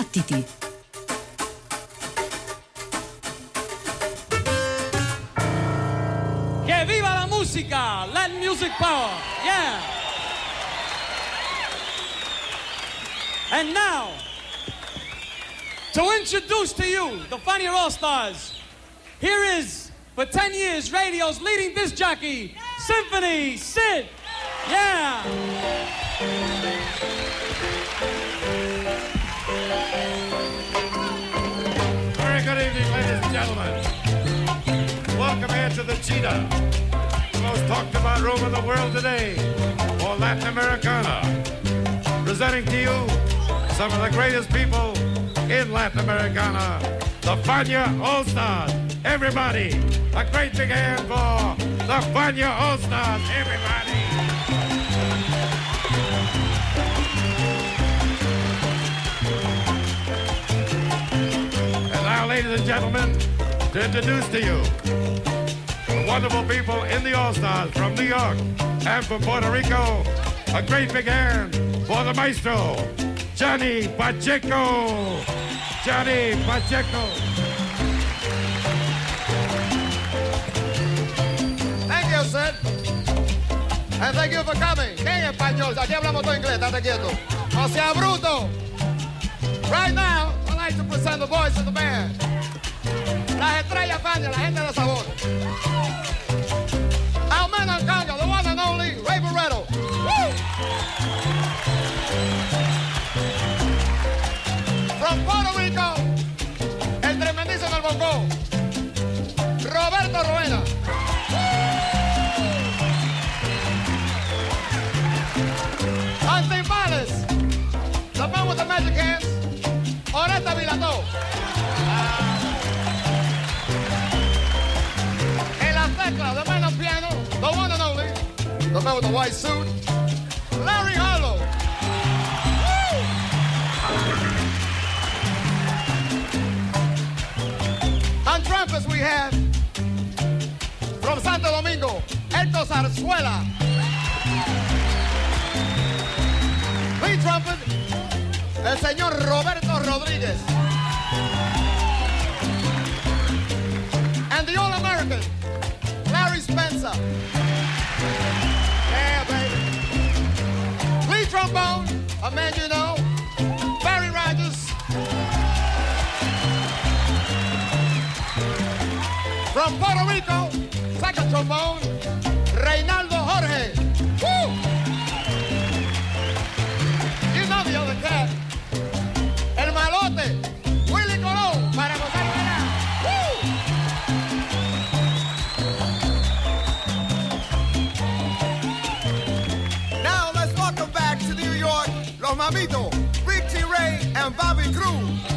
Battiti! Che viva la musica! Let music power! Yeah! And now, to introduce to you the Funny All Stars, here is, for 10 years, radio's leading disc jockey, Symphony Sid! Yeah! To the Cheetah, the most talked about room in the world today, for Latin Americana. Presenting to you some of the greatest people in Latin Americana, the Fania All Stars. Everybody, a great big hand for the Fania All Stars. Everybody. And now, ladies and gentlemen, to introduce to you wonderful people in the All Stars from New York and from Puerto Rico. A great big hand for the maestro, Johnny Pacheco. Johnny Pacheco. Thank you, sir. And thank you for coming. ¿Qué en español? Aquí hablamos todo inglés, estate quieto. O sea, bruto. Right now, I'd like to present the voice of the band. Las estrellas Fania, la gente de sabor. Bye. The man with the white suit, Larry Harlow. On trumpets we have, from Santo Domingo, Héctor Zarzuela. Lead trumpet, el señor Roberto Rodríguez. And the All-American, Larry Spencer. Trombone, a man you know, Barry Rogers. From Puerto Rico, second trombone, Reinaldo Jorge. Ray and Bobby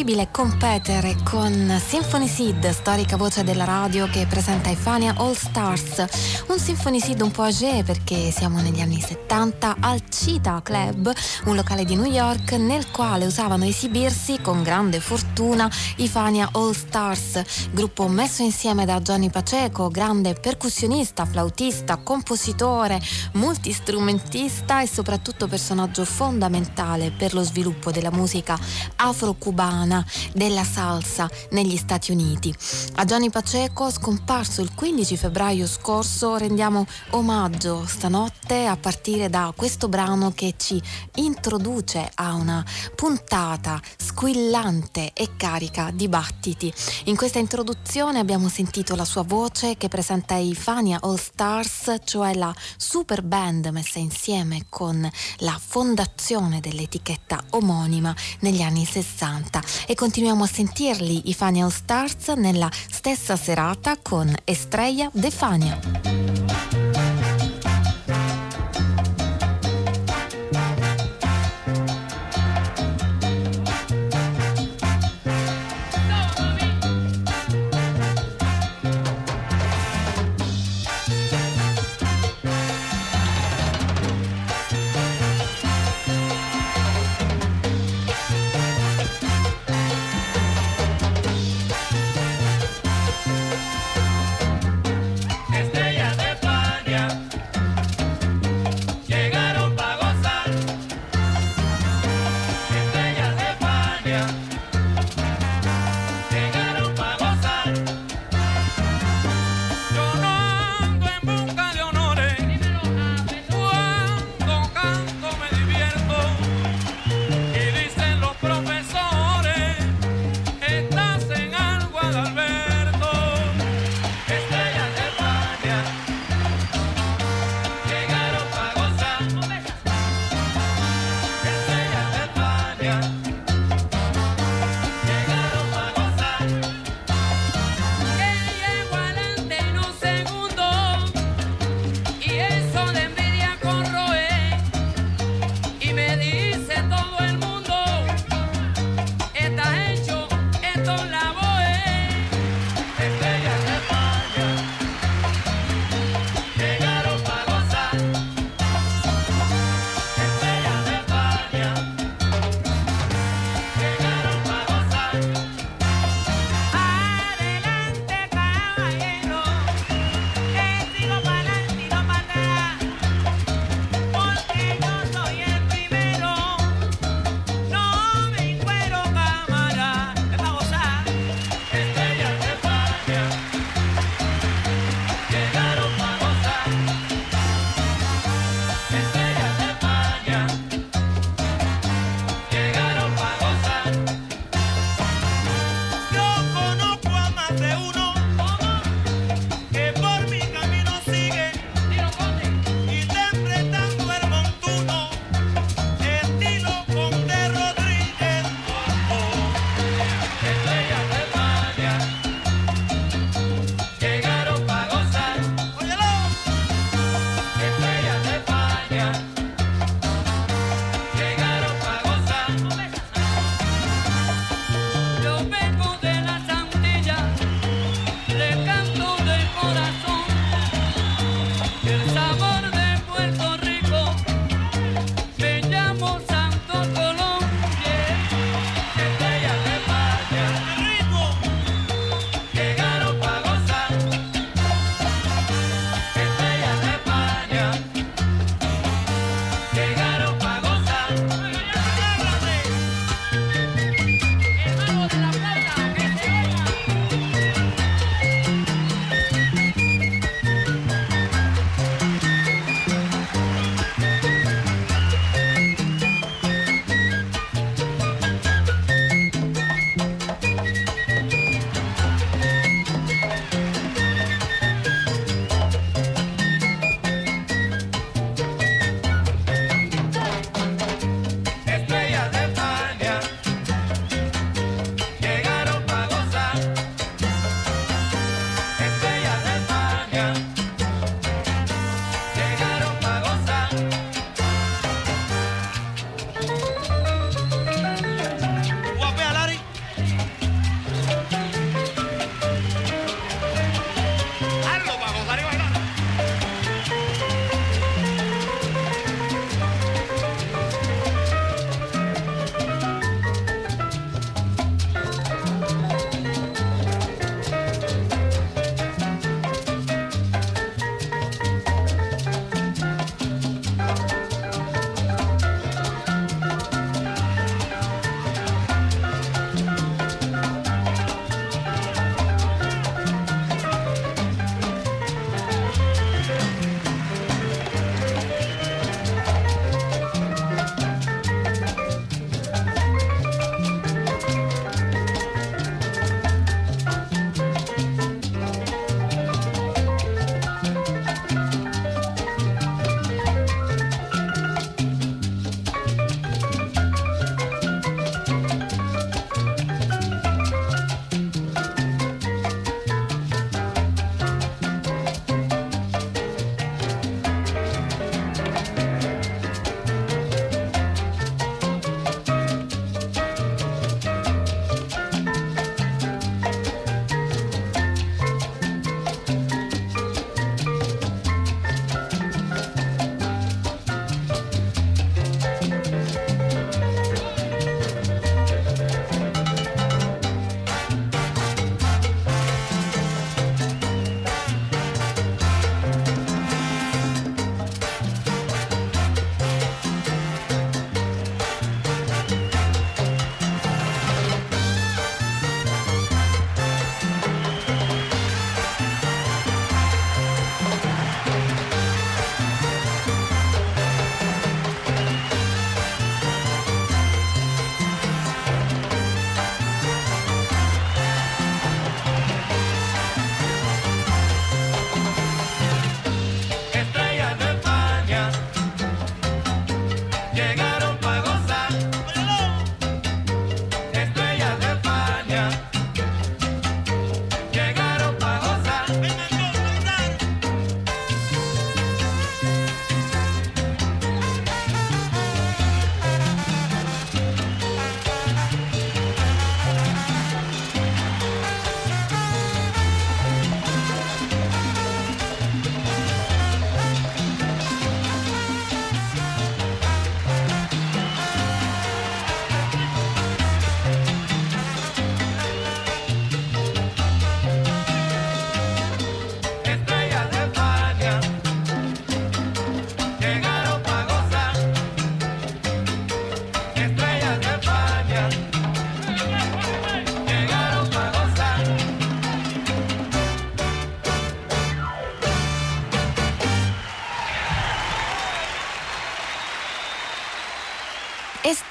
impossibile competere con Symphony Seed, storica voce della radio che presenta i Fania All Stars. Un Symphony Seed un po' âgé perché siamo negli anni 70 al Cheetah Club, un locale di New York nel quale usavano esibirsi con grande fortuna i Fania All Stars, gruppo messo insieme da Johnny Paceco, grande percussionista, flautista, compositore, multistrumentista e soprattutto personaggio fondamentale per lo sviluppo della musica afro-cubana della salsa negli Stati Uniti. A Gianni Paceco, scomparso il 15 febbraio scorso, rendiamo omaggio stanotte a partire da questo brano che ci introduce a una puntata squillante e carica di battiti. In questa introduzione abbiamo sentito la sua voce che presenta i Fania All Stars, cioè la super band messa insieme con la fondazione dell'etichetta omonima negli anni 60 e continuiamo a sentirli i Fania All Stars nella stessa serata con Estrella De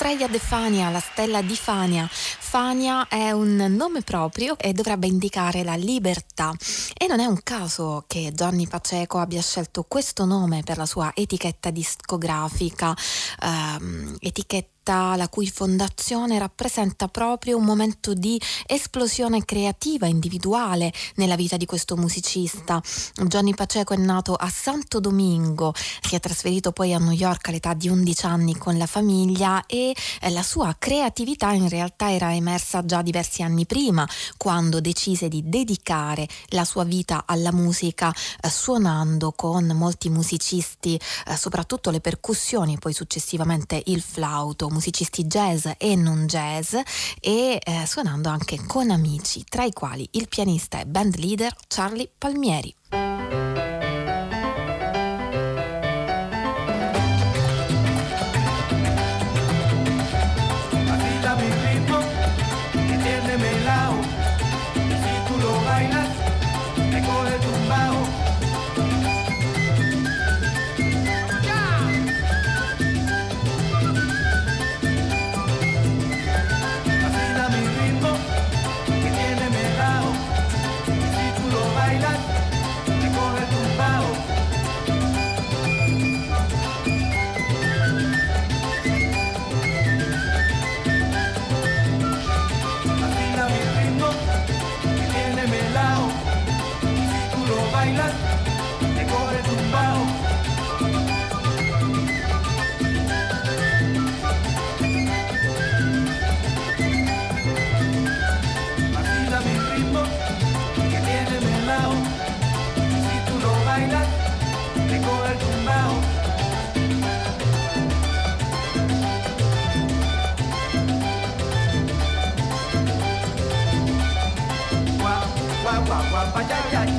Estrella de Fania, la stella di Fania. Fania è un nome proprio e dovrebbe indicare la libertà. E non è un caso che Gianni Paceco abbia scelto questo nome per la sua etichetta discografica, ehm, etichetta la cui fondazione rappresenta proprio un momento di esplosione creativa individuale nella vita di questo musicista. Johnny Paceco è nato a Santo Domingo, si è trasferito poi a New York all'età di 11 anni con la famiglia e eh, la sua creatività in realtà era emersa già diversi anni prima, quando decise di dedicare la sua vita alla musica eh, suonando con molti musicisti, eh, soprattutto le percussioni, poi successivamente il flauto, musicisti jazz e non jazz e eh, suonando anche con amici, tra i quali il pianista e band leader Charlie Palmieri. Pajaya.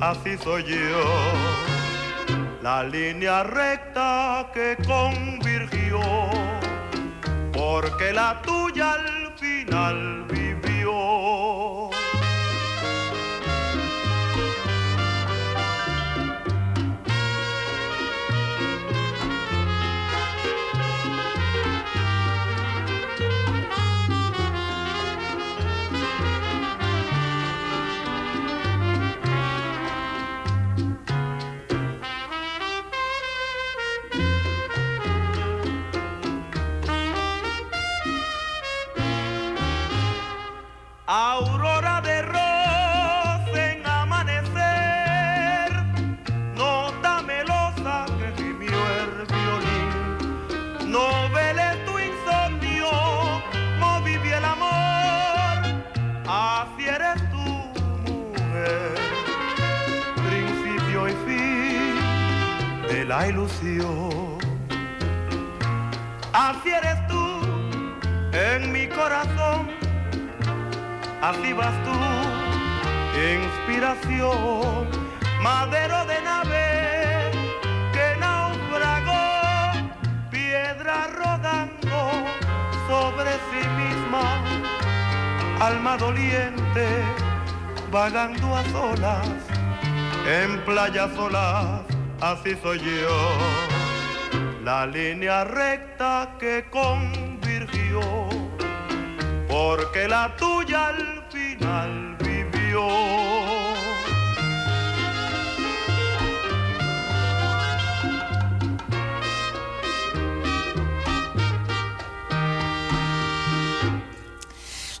Así soy yo. La línea recta que convirgió, porque la soy yo, la línea recta que convirtió, porque la tuya al final vivió.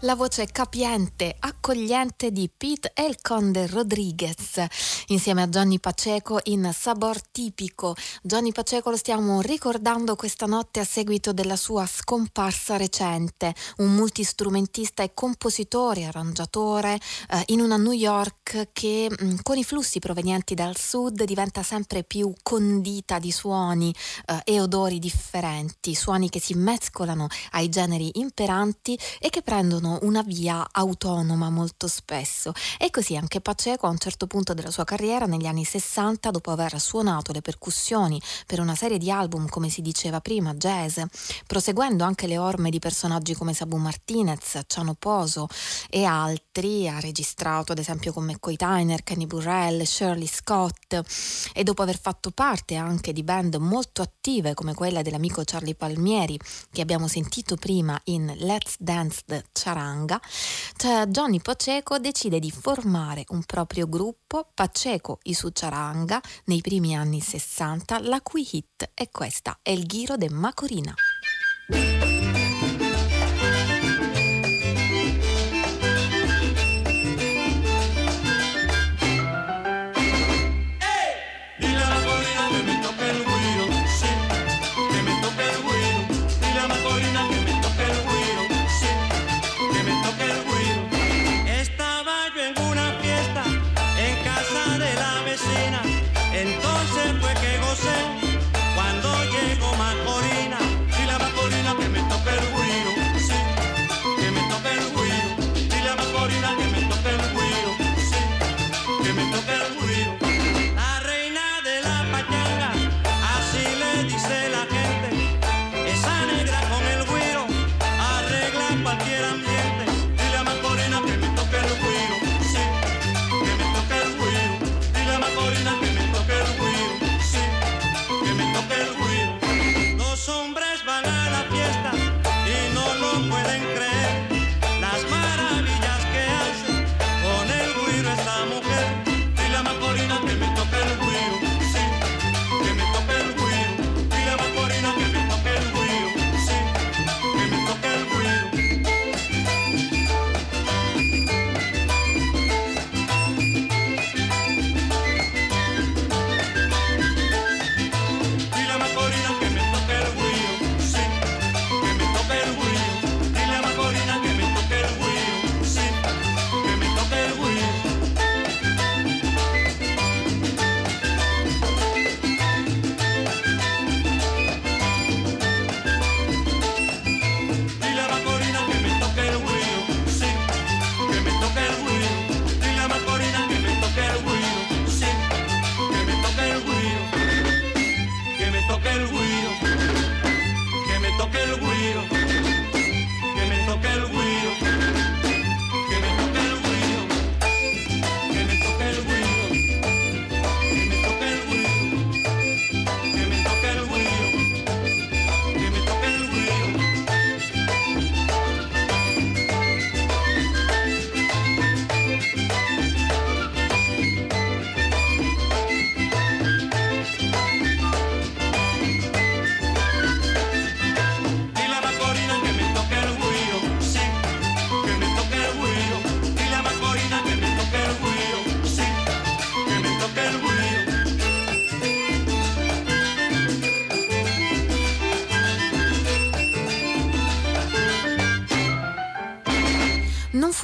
la voce capiente, accogliente di Pete El Conde Rodriguez insieme a Johnny Paceco in Sabor Tipico. Johnny Paceco lo stiamo ricordando questa notte a seguito della sua scomparsa recente, un multistrumentista e compositore, arrangiatore eh, in una New York che mh, mm, con i flussi provenienti dal sud diventa sempre più condita di suoni eh, e odori differenti, suoni che si mescolano ai generi imperanti e che prendono una via autonoma molto spesso. E così anche Paceco a un certo punto della sua carriera, negli anni 60, dopo aver suonato le percussioni per una serie di album, come si diceva prima, jazz, proseguendo anche le orme di personaggi come Sabu Martinez, Ciano Poso e altri, ha registrato ad esempio con McCoy Tyner, Kenny Burrell, Shirley Scott e dopo aver fatto parte anche di band molto attive come quella dell'amico Charlie Palmieri che abbiamo sentito prima in Let's Dance the Charanga cioè Johnny Paceco decide di formare un proprio gruppo, Paceco i Succiaranga, nei primi anni 60, la cui hit è questa, El Giro de Macorina.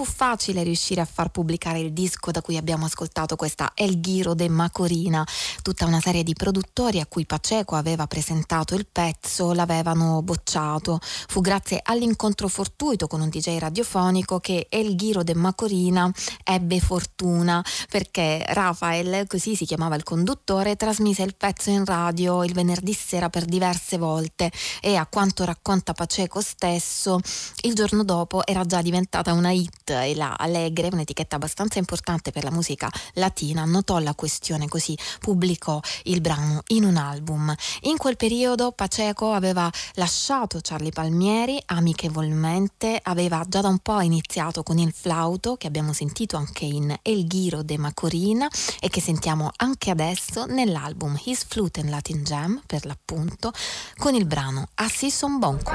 Facile riuscire a far pubblicare il disco da cui abbiamo ascoltato questa El Giro de Macorina. Tutta una serie di produttori a cui Paceco aveva presentato il pezzo l'avevano bocciato. Fu grazie all'incontro fortuito con un DJ radiofonico che El Giro de Macorina ebbe fortuna perché Rafael, così si chiamava il conduttore, trasmise il pezzo in radio il venerdì sera per diverse volte e a quanto racconta Paceco stesso, il giorno dopo era già diventata una hit e la Allegre, un'etichetta abbastanza importante per la musica latina, notò la questione così pubblicò il brano in un album. In quel periodo Paceco aveva lasciato Charlie Palmieri amichevolmente, aveva già da un po' iniziato con il flauto che abbiamo sentito anche in El Giro de Macorina e che sentiamo anche adesso nell'album His Flute and Latin Jam per l'appunto con il brano Assi son bonco.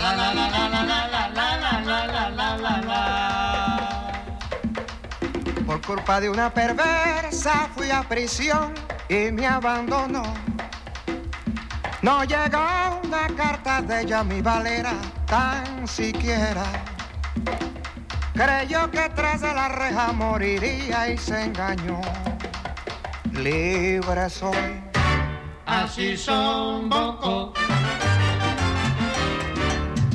la la la la la culpa de una perversa fui a prisión y me abandonó. No llegó una carta de ella mi valera tan siquiera. Creyó que tras de la reja moriría y se engañó. Libre soy. Así son Bonco.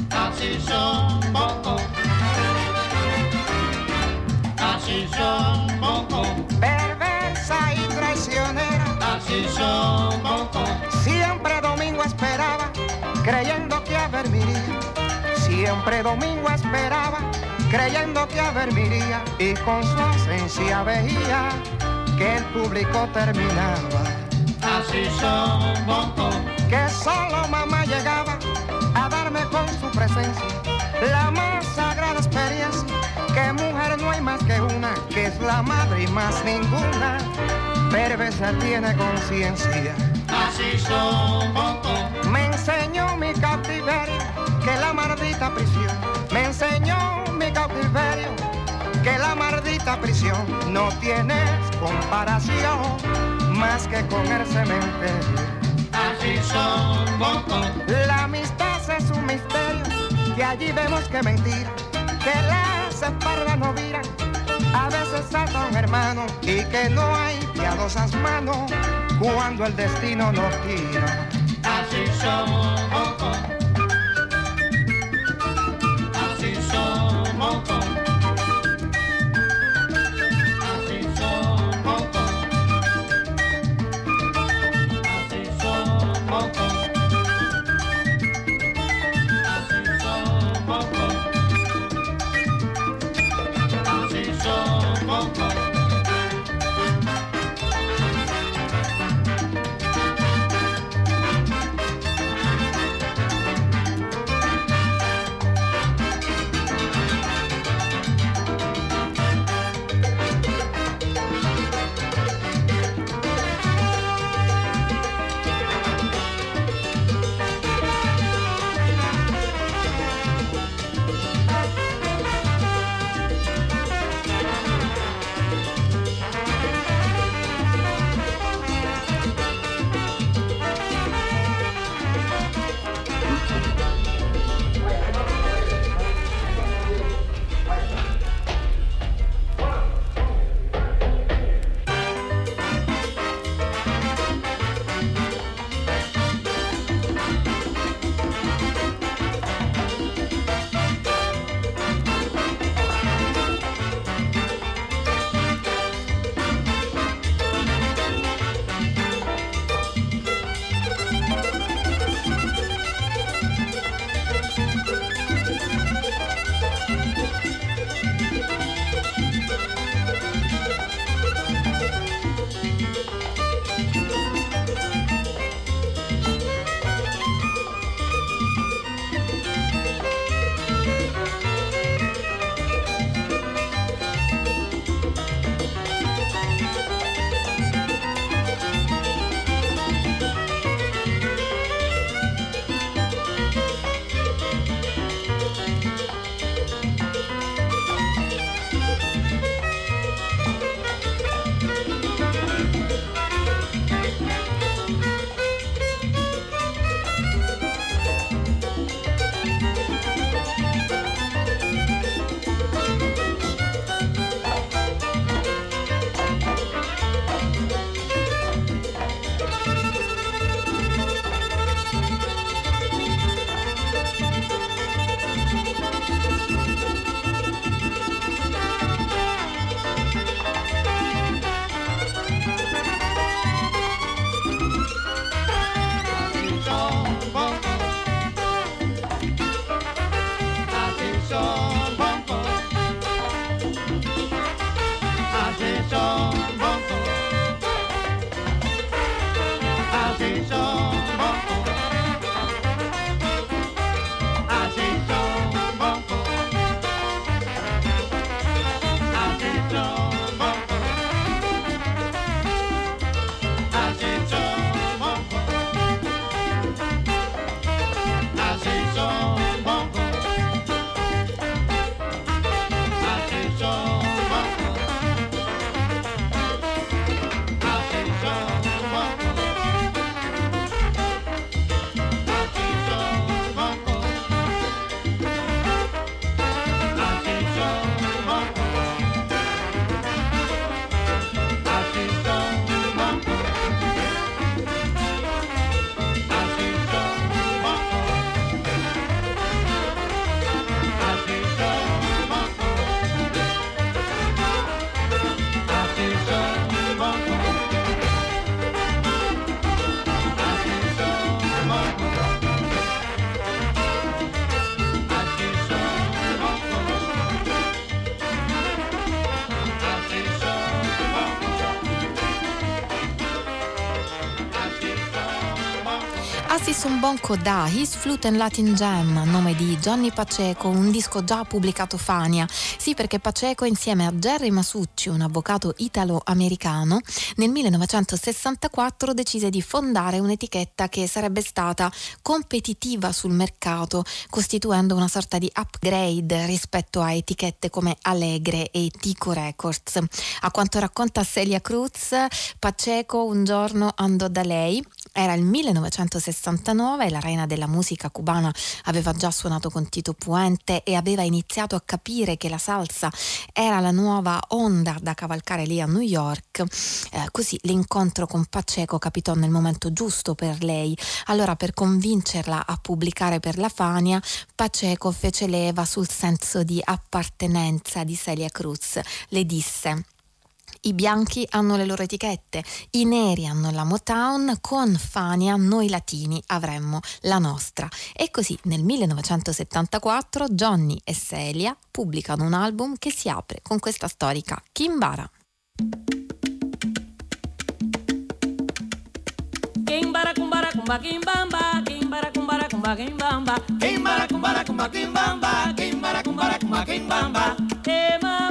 Así son Perversa y traicionera. Así son Bonco. Siempre domingo esperaba, creyendo que a ver miría. Siempre domingo esperaba, creyendo que a ver miría. Y con su ausencia veía que el público terminaba. Así son Bonco. Que solo mamá llegaba a darme con su presencia la más sagrada experiencia. Que mujer no hay más que una, que es la madre y más ninguna. Perversa tiene conciencia. Así son Bonco. Me enseñó mi cautiverio que la maldita prisión. Me enseñó mi cautiverio que la maldita prisión no tiene comparación más que con el cementerio. Así son Bonco. La amistad es un misterio que allí vemos que mentira, que las espaldas no viran, a veces son hermanos y que no hay piadosas manos cuando el destino nos tira. Así son Bonco. Así son Bonco. Un bonco da His Flute and Latin Jam, a nome di Johnny Paceco, un disco già pubblicato Fania. Sì, perché Paceco insieme a Jerry Masucci, un avvocato italo-americano, nel 1964 decise di fondare un'etichetta che sarebbe stata competitiva sul mercato, costituendo una sorta di upgrade rispetto a etichette come Allegre e Tico Records. A quanto racconta Celia Cruz, Paceco un giorno andò da lei era il 1969 e la reina della musica cubana aveva già suonato con Tito Puente e aveva iniziato a capire che la salsa era la nuova onda da cavalcare lì a New York. Eh, così l'incontro con Paceco capitò nel momento giusto per lei. Allora per convincerla a pubblicare per la Fania, Paceco fece leva sul senso di appartenenza di Celia Cruz. Le disse i bianchi hanno le loro etichette, i neri hanno la Motown, con Fania noi latini avremmo la nostra. E così nel 1974 Johnny e Celia pubblicano un album che si apre con questa storica Kimbara. Kimbara kumbara kumba kimbamba kimbara kumbara kumba kimbamba kimbara kumbara kumba kimbamba kimbara kumbara kumba kimbamba mama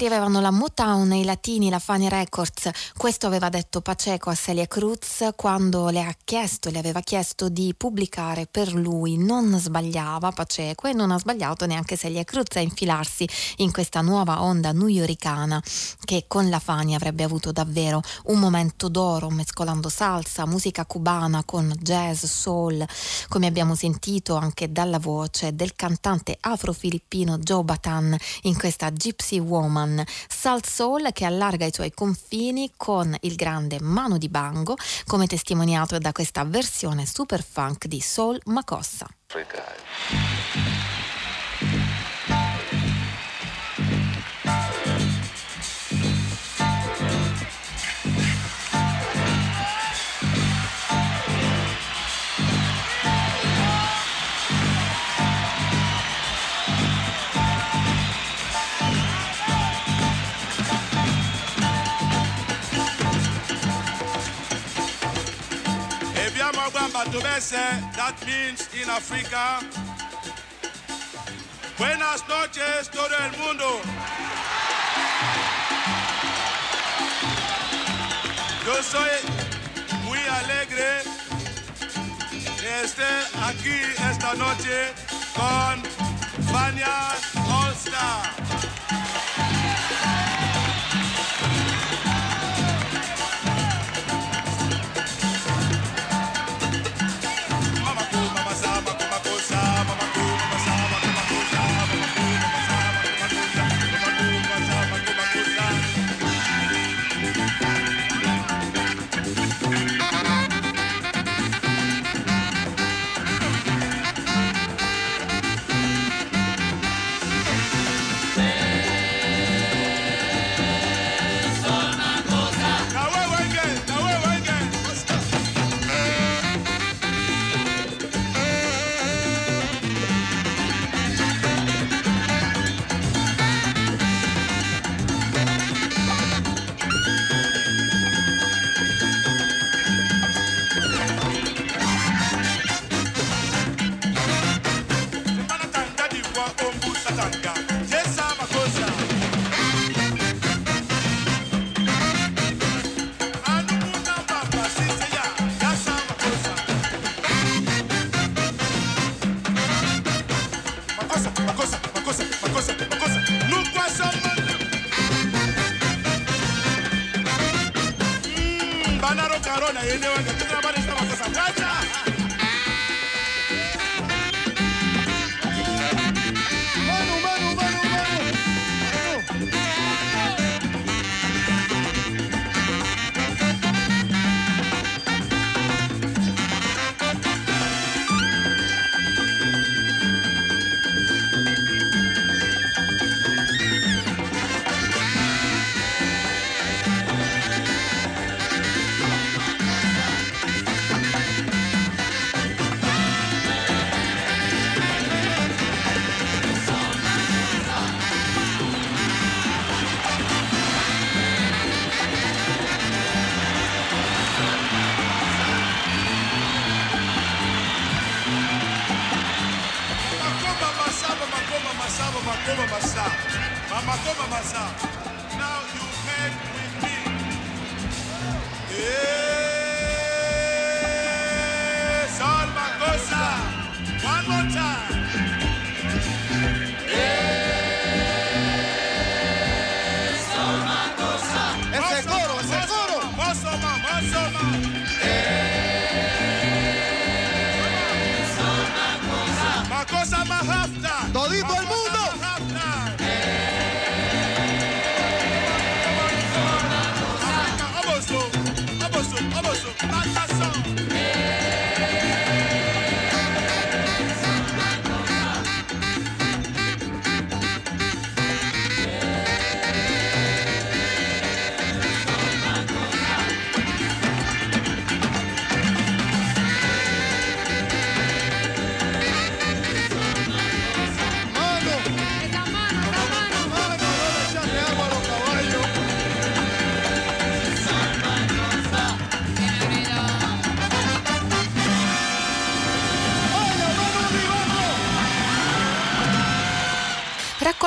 Ieri avevano la Motown e i latini la Funny Records, questo aveva detto Paceco a Celia Cruz quando le ha chiesto, le aveva chiesto di pubblicare per lui, non sbagliava Paceco e non ha sbagliato neanche Celia Cruz a infilarsi in questa nuova onda newyoricana che con la Fani avrebbe avuto davvero un momento d'oro mescolando salsa, musica cubana con jazz, soul, come abbiamo sentito anche dalla voce del cantante afro-filippino Joe Batan in questa Gypsy Woman. Salt Soul che allarga i suoi confini con il grande Manu Dibango, come testimoniato da questa versione super funk di Soul Makossa. Ebiamo Tubese, that means in Africa. Buenas noches, todo el mundo. Yo soy muy alegre de estar aquí esta noche con Fania All Star.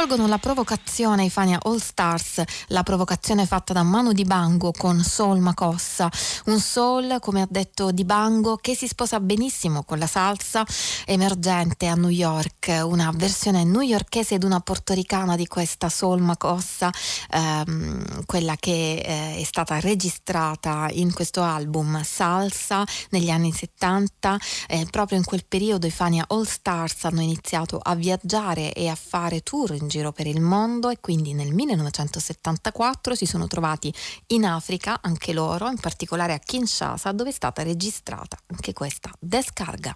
Raccolgono la provocazione i Fania All Stars, la provocazione fatta da Manu Dibango con Soul Macossa, un soul, come ha detto Dibango, che si sposa benissimo con la salsa emergente a New York, una versione newyorkese ed una portoricana di questa Soul Macossa, ehm, quella che eh, è stata registrata in questo album Salsa negli anni 70, eh, proprio in quel periodo i Fania All Stars hanno iniziato a viaggiare e a fare tour in giro per il mondo e quindi nel 1974 si sono trovati in Africa, anche loro, in particolare a Kinshasa, dove è stata registrata anche questa descarga.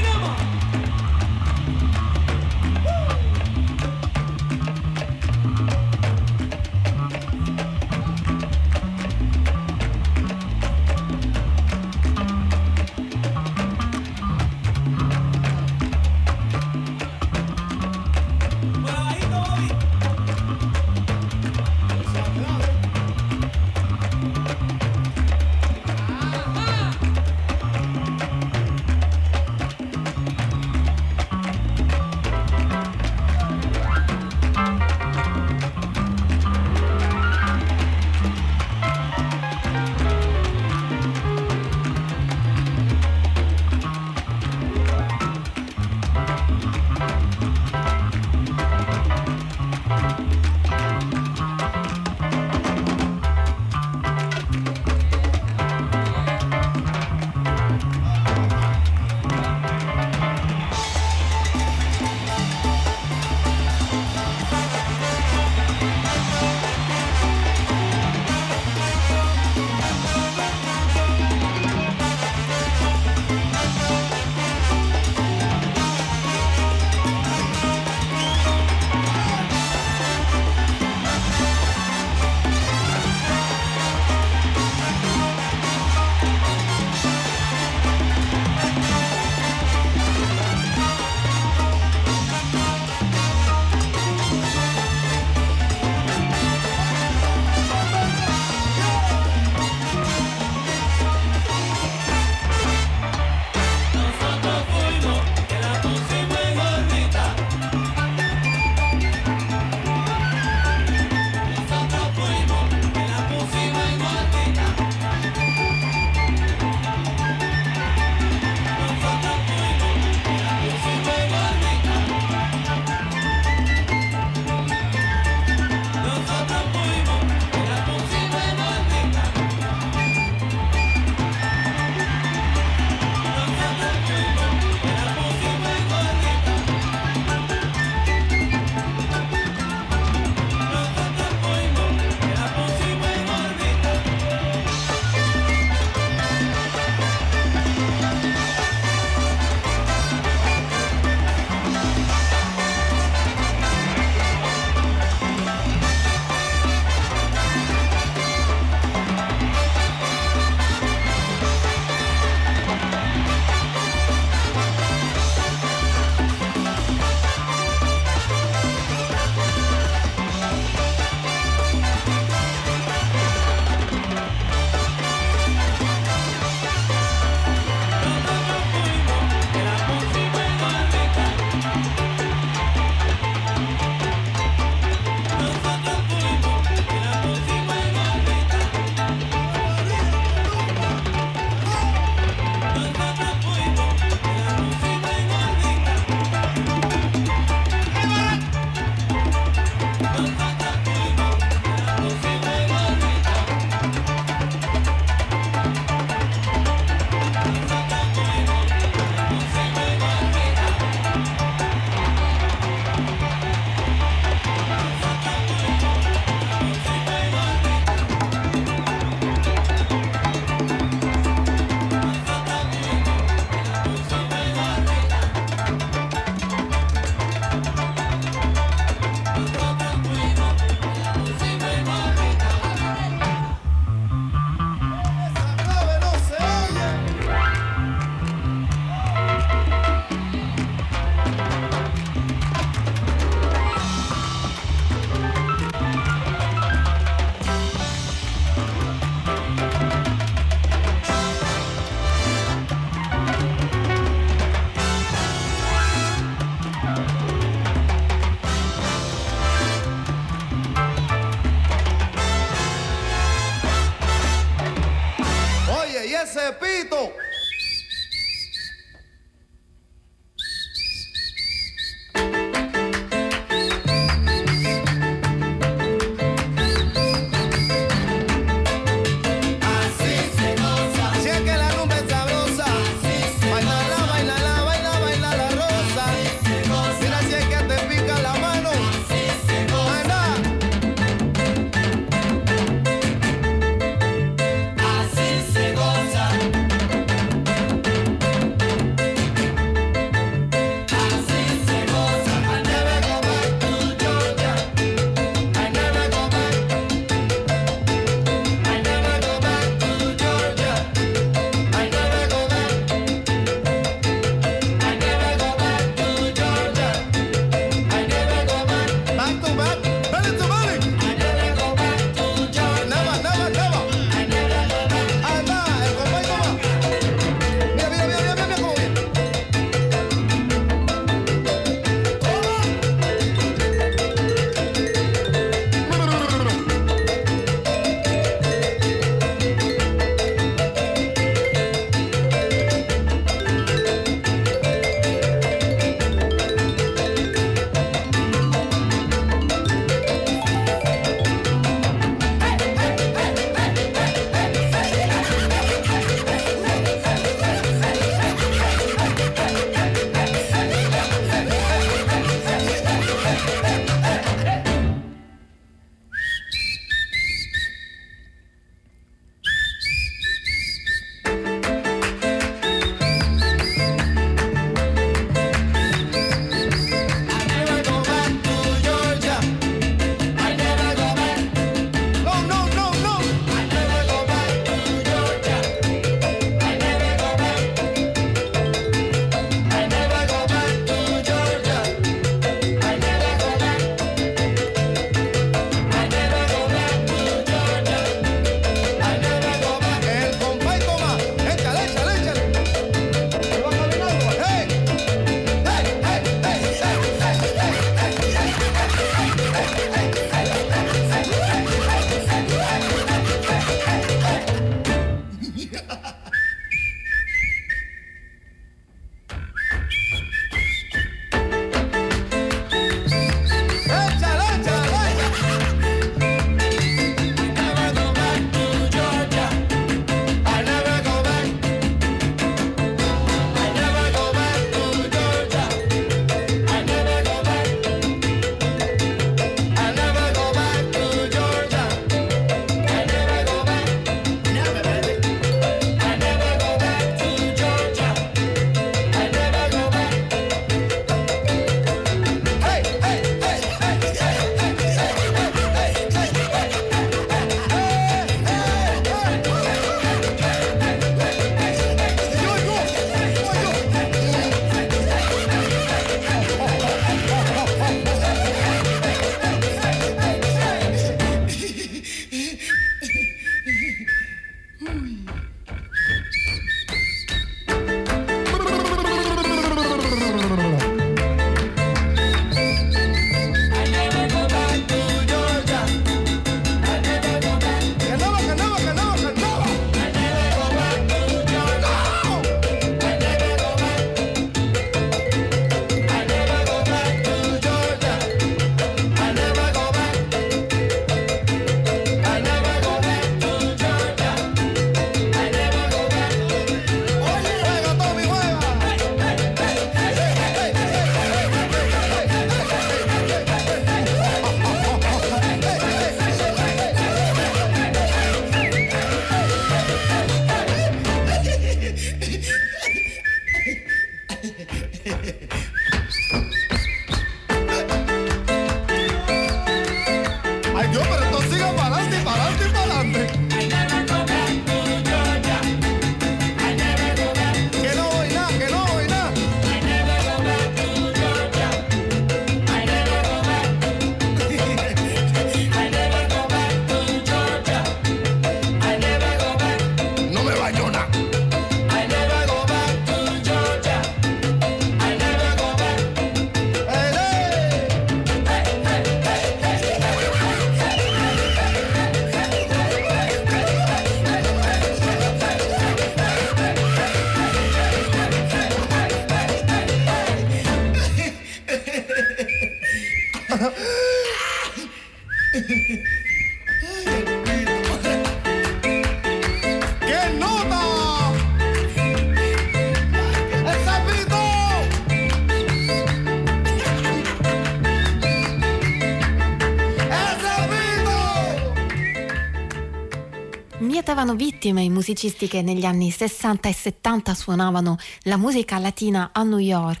Mietevano vittime i musicisti che negli anni 60 e 70 suonavano la musica latina a New York.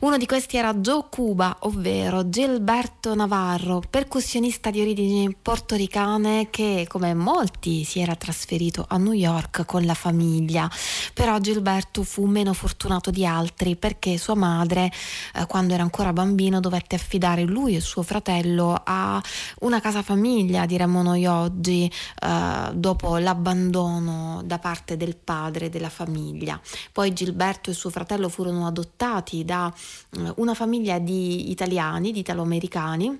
Uno di questi era Joe Cuba, ovvero Gilberto Navarro, percussionista di origini portoricane che, come molti, si era trasferito a New York con la famiglia. Però Gilberto fu meno fortunato di altri perché sua madre, eh, quando era ancora bambino, dovette affidare lui e suo fratello a una casa famiglia, diremmo noi oggi, eh, dopo l'abbandono da parte del padre della famiglia. Poi Gilberto e suo fratello furono adottati da una famiglia di italiani, di italoamericani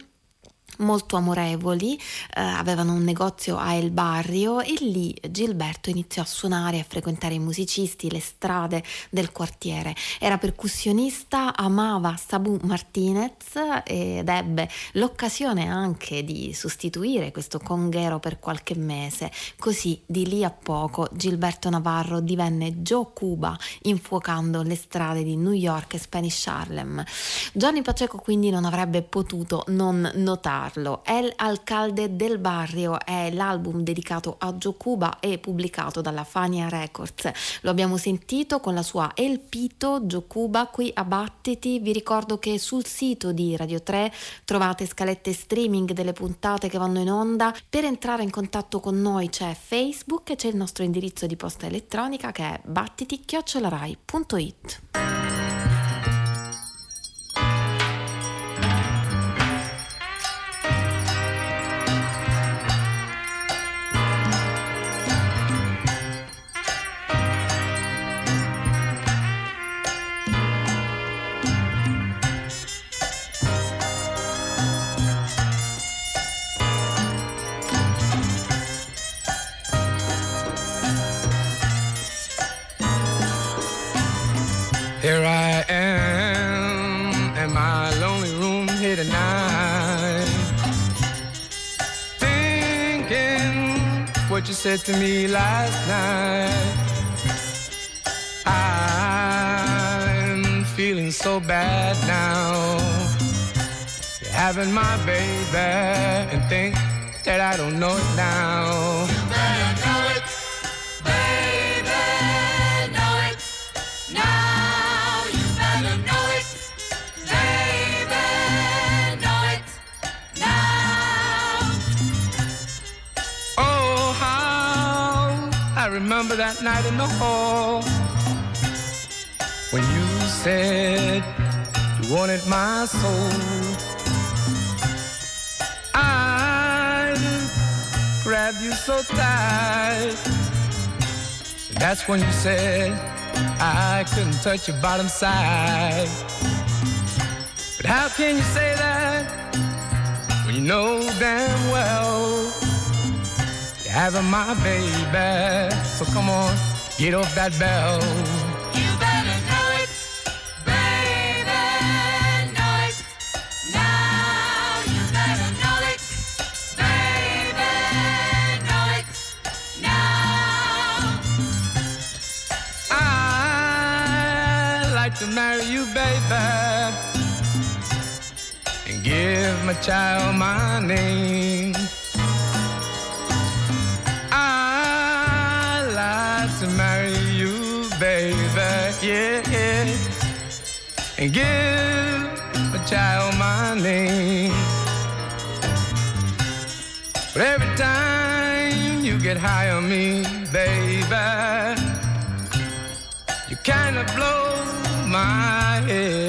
molto amorevoli, eh, avevano un negozio a El Barrio e lì Gilberto iniziò a suonare e a frequentare i musicisti, le strade del quartiere. Era percussionista, amava Sabu Martinez ed ebbe l'occasione anche di sostituire questo conghero per qualche mese. Così di lì a poco Gilberto Navarro divenne Joe Cuba infuocando le strade di New York e Spanish Harlem. Johnny Pacheco quindi non avrebbe potuto non notarlo. El Alcalde del Barrio è l'album dedicato a Joe Cuba e pubblicato dalla Fania Records. Lo abbiamo sentito con la sua El Pito Joe Cuba qui a Battiti. Vi ricordo che sul sito di Radio 3 trovate scalette streaming delle puntate che vanno in onda. Per entrare in contatto con noi c'è Facebook e c'è il nostro indirizzo di posta elettronica che è battiti-rai.it. said to me last night. I'm feeling so bad now. Having my baby and think that I don't know it now. That night in the hall when you said you wanted my soul. I grabbed you so tight. That's when you said I couldn't touch your bottom side. But how can you say that when you know damn well having my baby? So come on, get off that bell. You better know it, baby, know it. Now you better know it, baby, know it. Now I'd like to marry you, baby, and give my child my name. Yeah, yeah. and give a child my name. But every time you get high on me, baby, you kind of blow my head.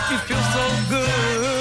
Make me feel so good.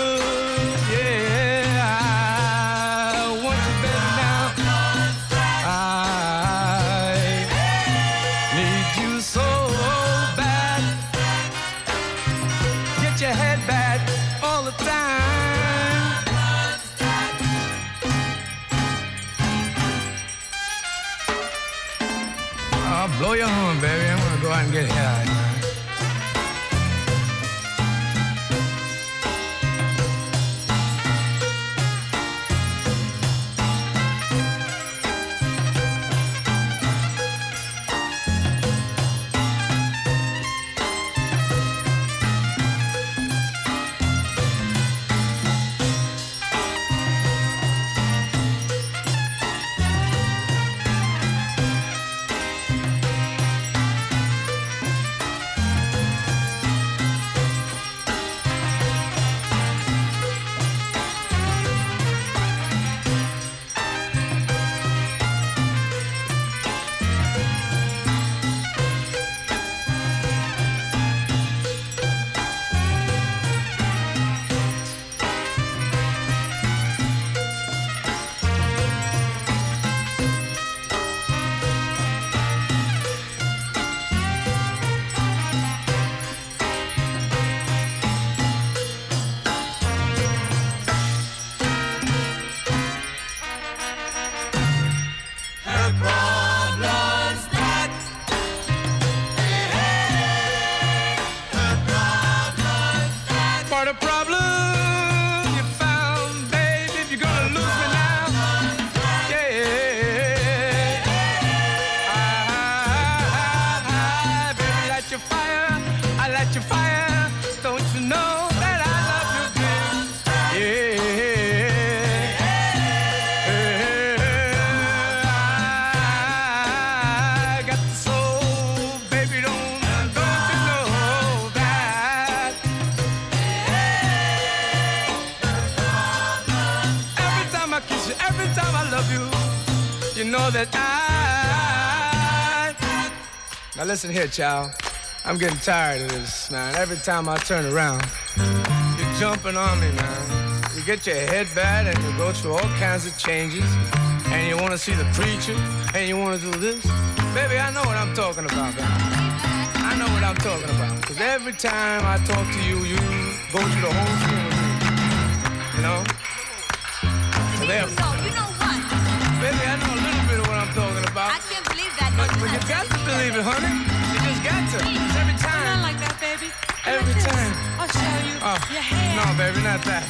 Listen here, child. I'm getting tired of this, man. Every time I turn around, you're jumping on me, man. You get your head bad and you go through all kinds of changes. And you want to see the preacher, and you want to do this. Baby, I know what I'm talking about, man. I know what I'm talking about. Because every time I talk to you, you go through the whole thing with me. You know? So there. It, honey. You just got to. It's every time. Not like that, baby. Every time. I'll show you. Oh, Your no, baby, not that.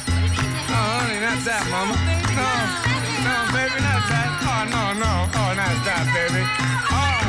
No, honey, not that, mama. No, no, baby, not that. Oh, no, no. Oh, not that, baby. Oh,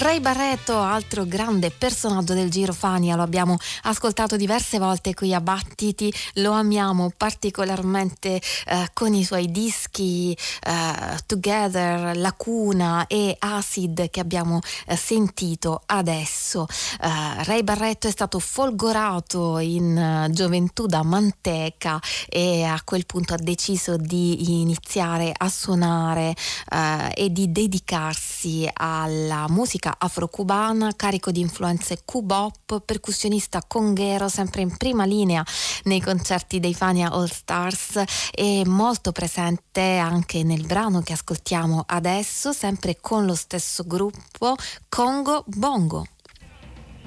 Ray Barretto, altro grande personaggio del Giro Fania, lo abbiamo ascoltato diverse volte qui a Battiti, lo amiamo particolarmente eh, con i suoi dischi eh, Together, Lacuna e Acid che abbiamo eh, sentito adesso. Eh, Ray Barretto è stato folgorato in eh, gioventù da Manteca e a quel punto ha deciso di iniziare a suonare eh, e di dedicarsi alla musica musica afro-cubana, carico di influenze cubop, percussionista conghero, sempre in prima linea nei concerti dei Fania All Stars e molto presente anche nel brano che ascoltiamo adesso, sempre con lo stesso gruppo, Congo Bongo.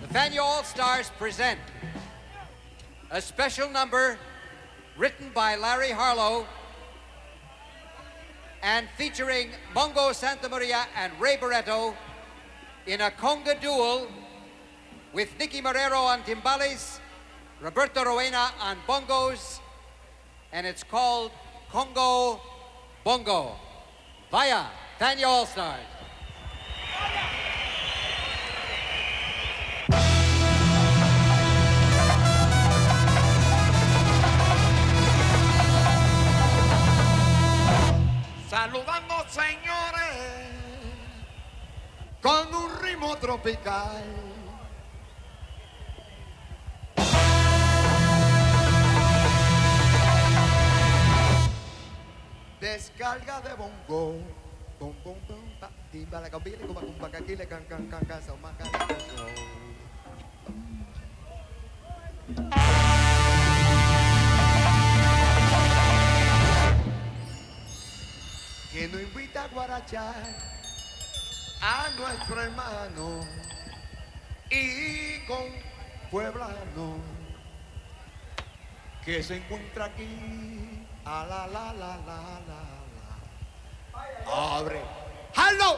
The Fania All Stars present a special number written by Larry Harlow and featuring Bongo Santa Maria and Ray Barretto in a conga duel with Nicky Marrero on timbales, Roberto Rowena on bongos, and it's called Congo Bongo. Vaya, Tanya All Stars. Saludando señores con un ritmo tropical. Descarga de bongo. Bom, bom, bom, pa, timba, la cabile, cuba, cumba, caquile, can, can, can, can, sa, ma, can, can, so. Que no invita a guarachar a nuestro hermano y con pueblano que se encuentra aquí. A la la la la la la. Abre. ¡Halo!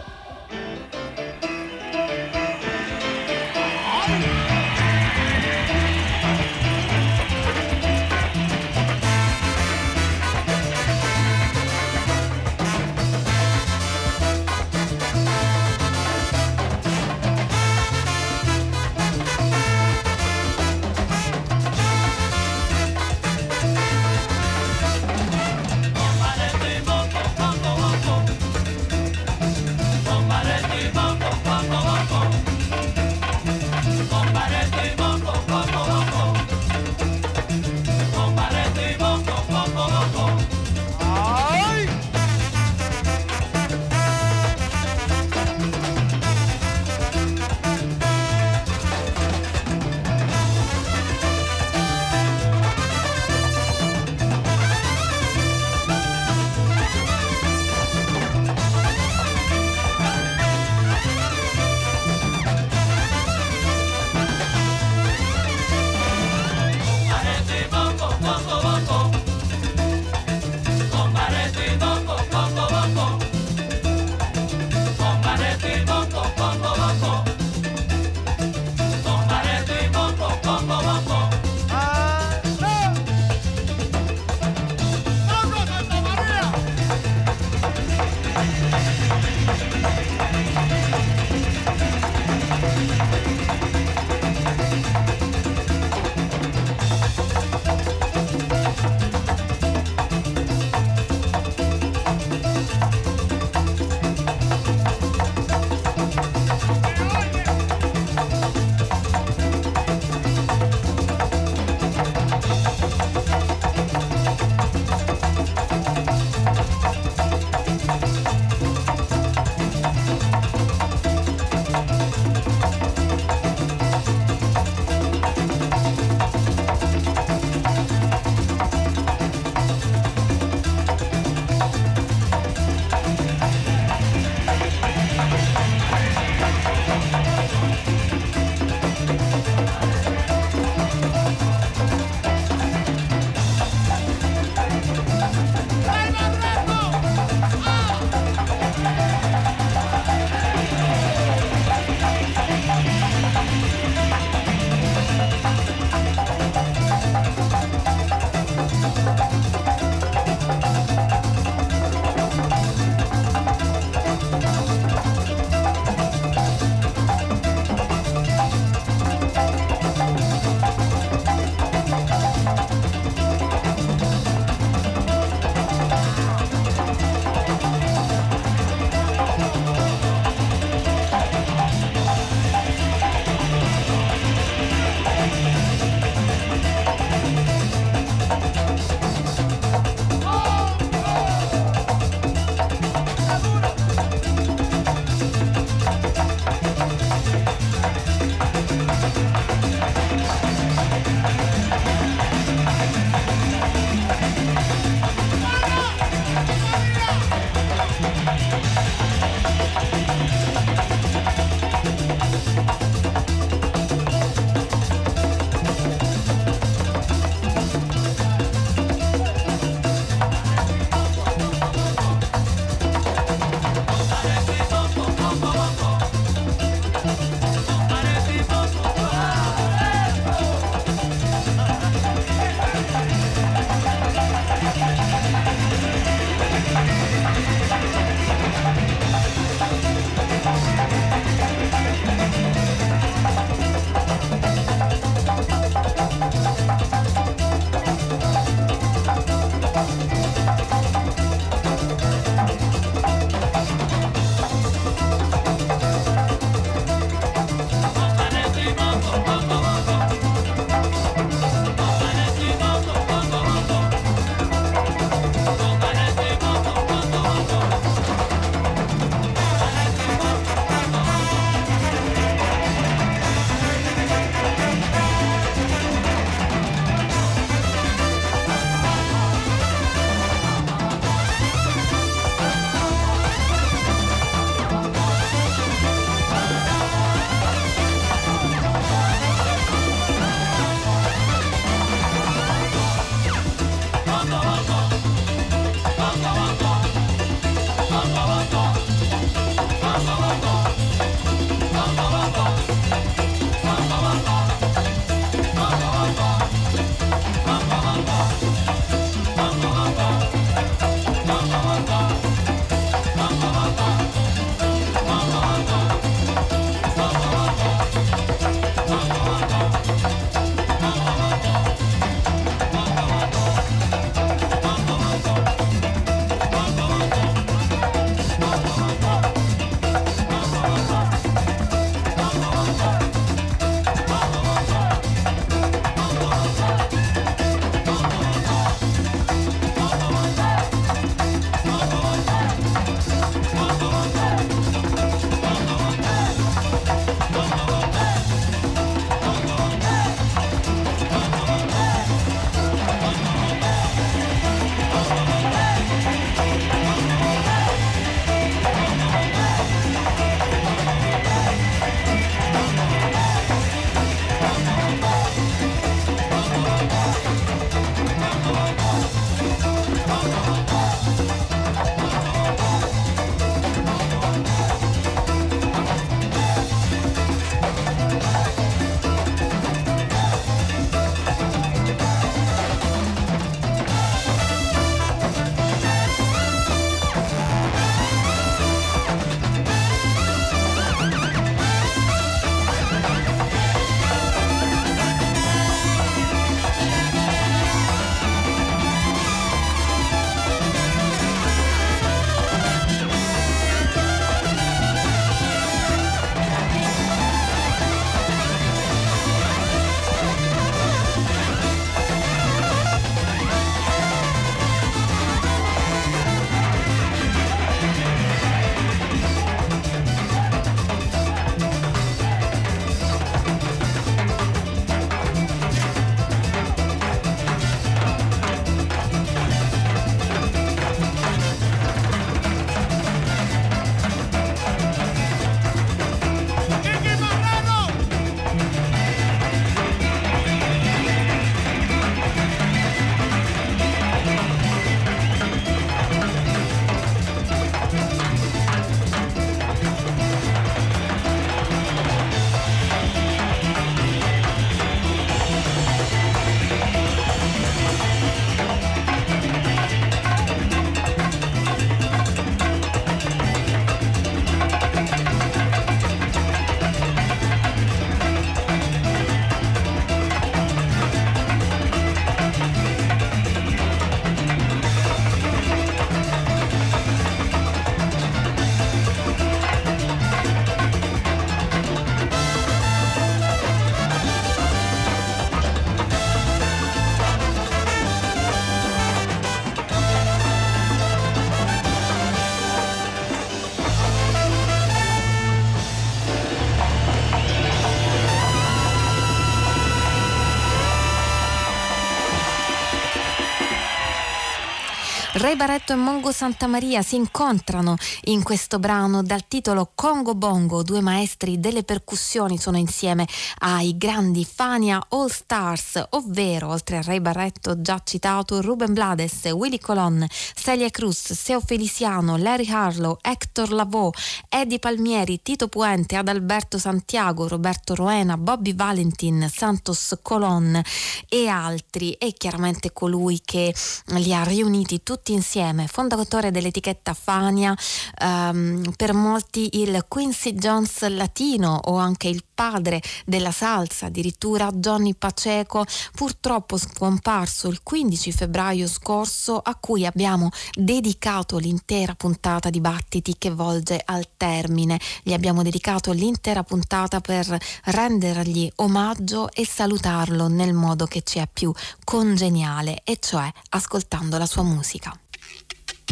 Ray Barretto e Mongo Santamaria si incontrano in questo brano dal titolo Congo Bongo. Due maestri delle percussioni sono insieme ai grandi Fania All Stars, ovvero oltre a Ray Barretto già citato Ruben Blades, Willy Colon, Celia Cruz, Seo Feliciano, Larry Harlow, Hector Lavoe, Eddie Palmieri, Tito Puente, Adalberto Santiago, Roberto Roena, Bobby Valentin, Santos Colon e altri e chiaramente colui che li ha riuniti tutti tutti insieme, fondatore dell'etichetta Fania, ehm, per molti il Quincy Jones latino o anche il padre della salsa, addirittura Johnny Paceco, purtroppo scomparso il 15 febbraio scorso, a cui abbiamo dedicato l'intera puntata di battiti che volge al termine. Gli abbiamo dedicato l'intera puntata per rendergli omaggio e salutarlo nel modo che ci è più congeniale, e cioè ascoltando la sua musica.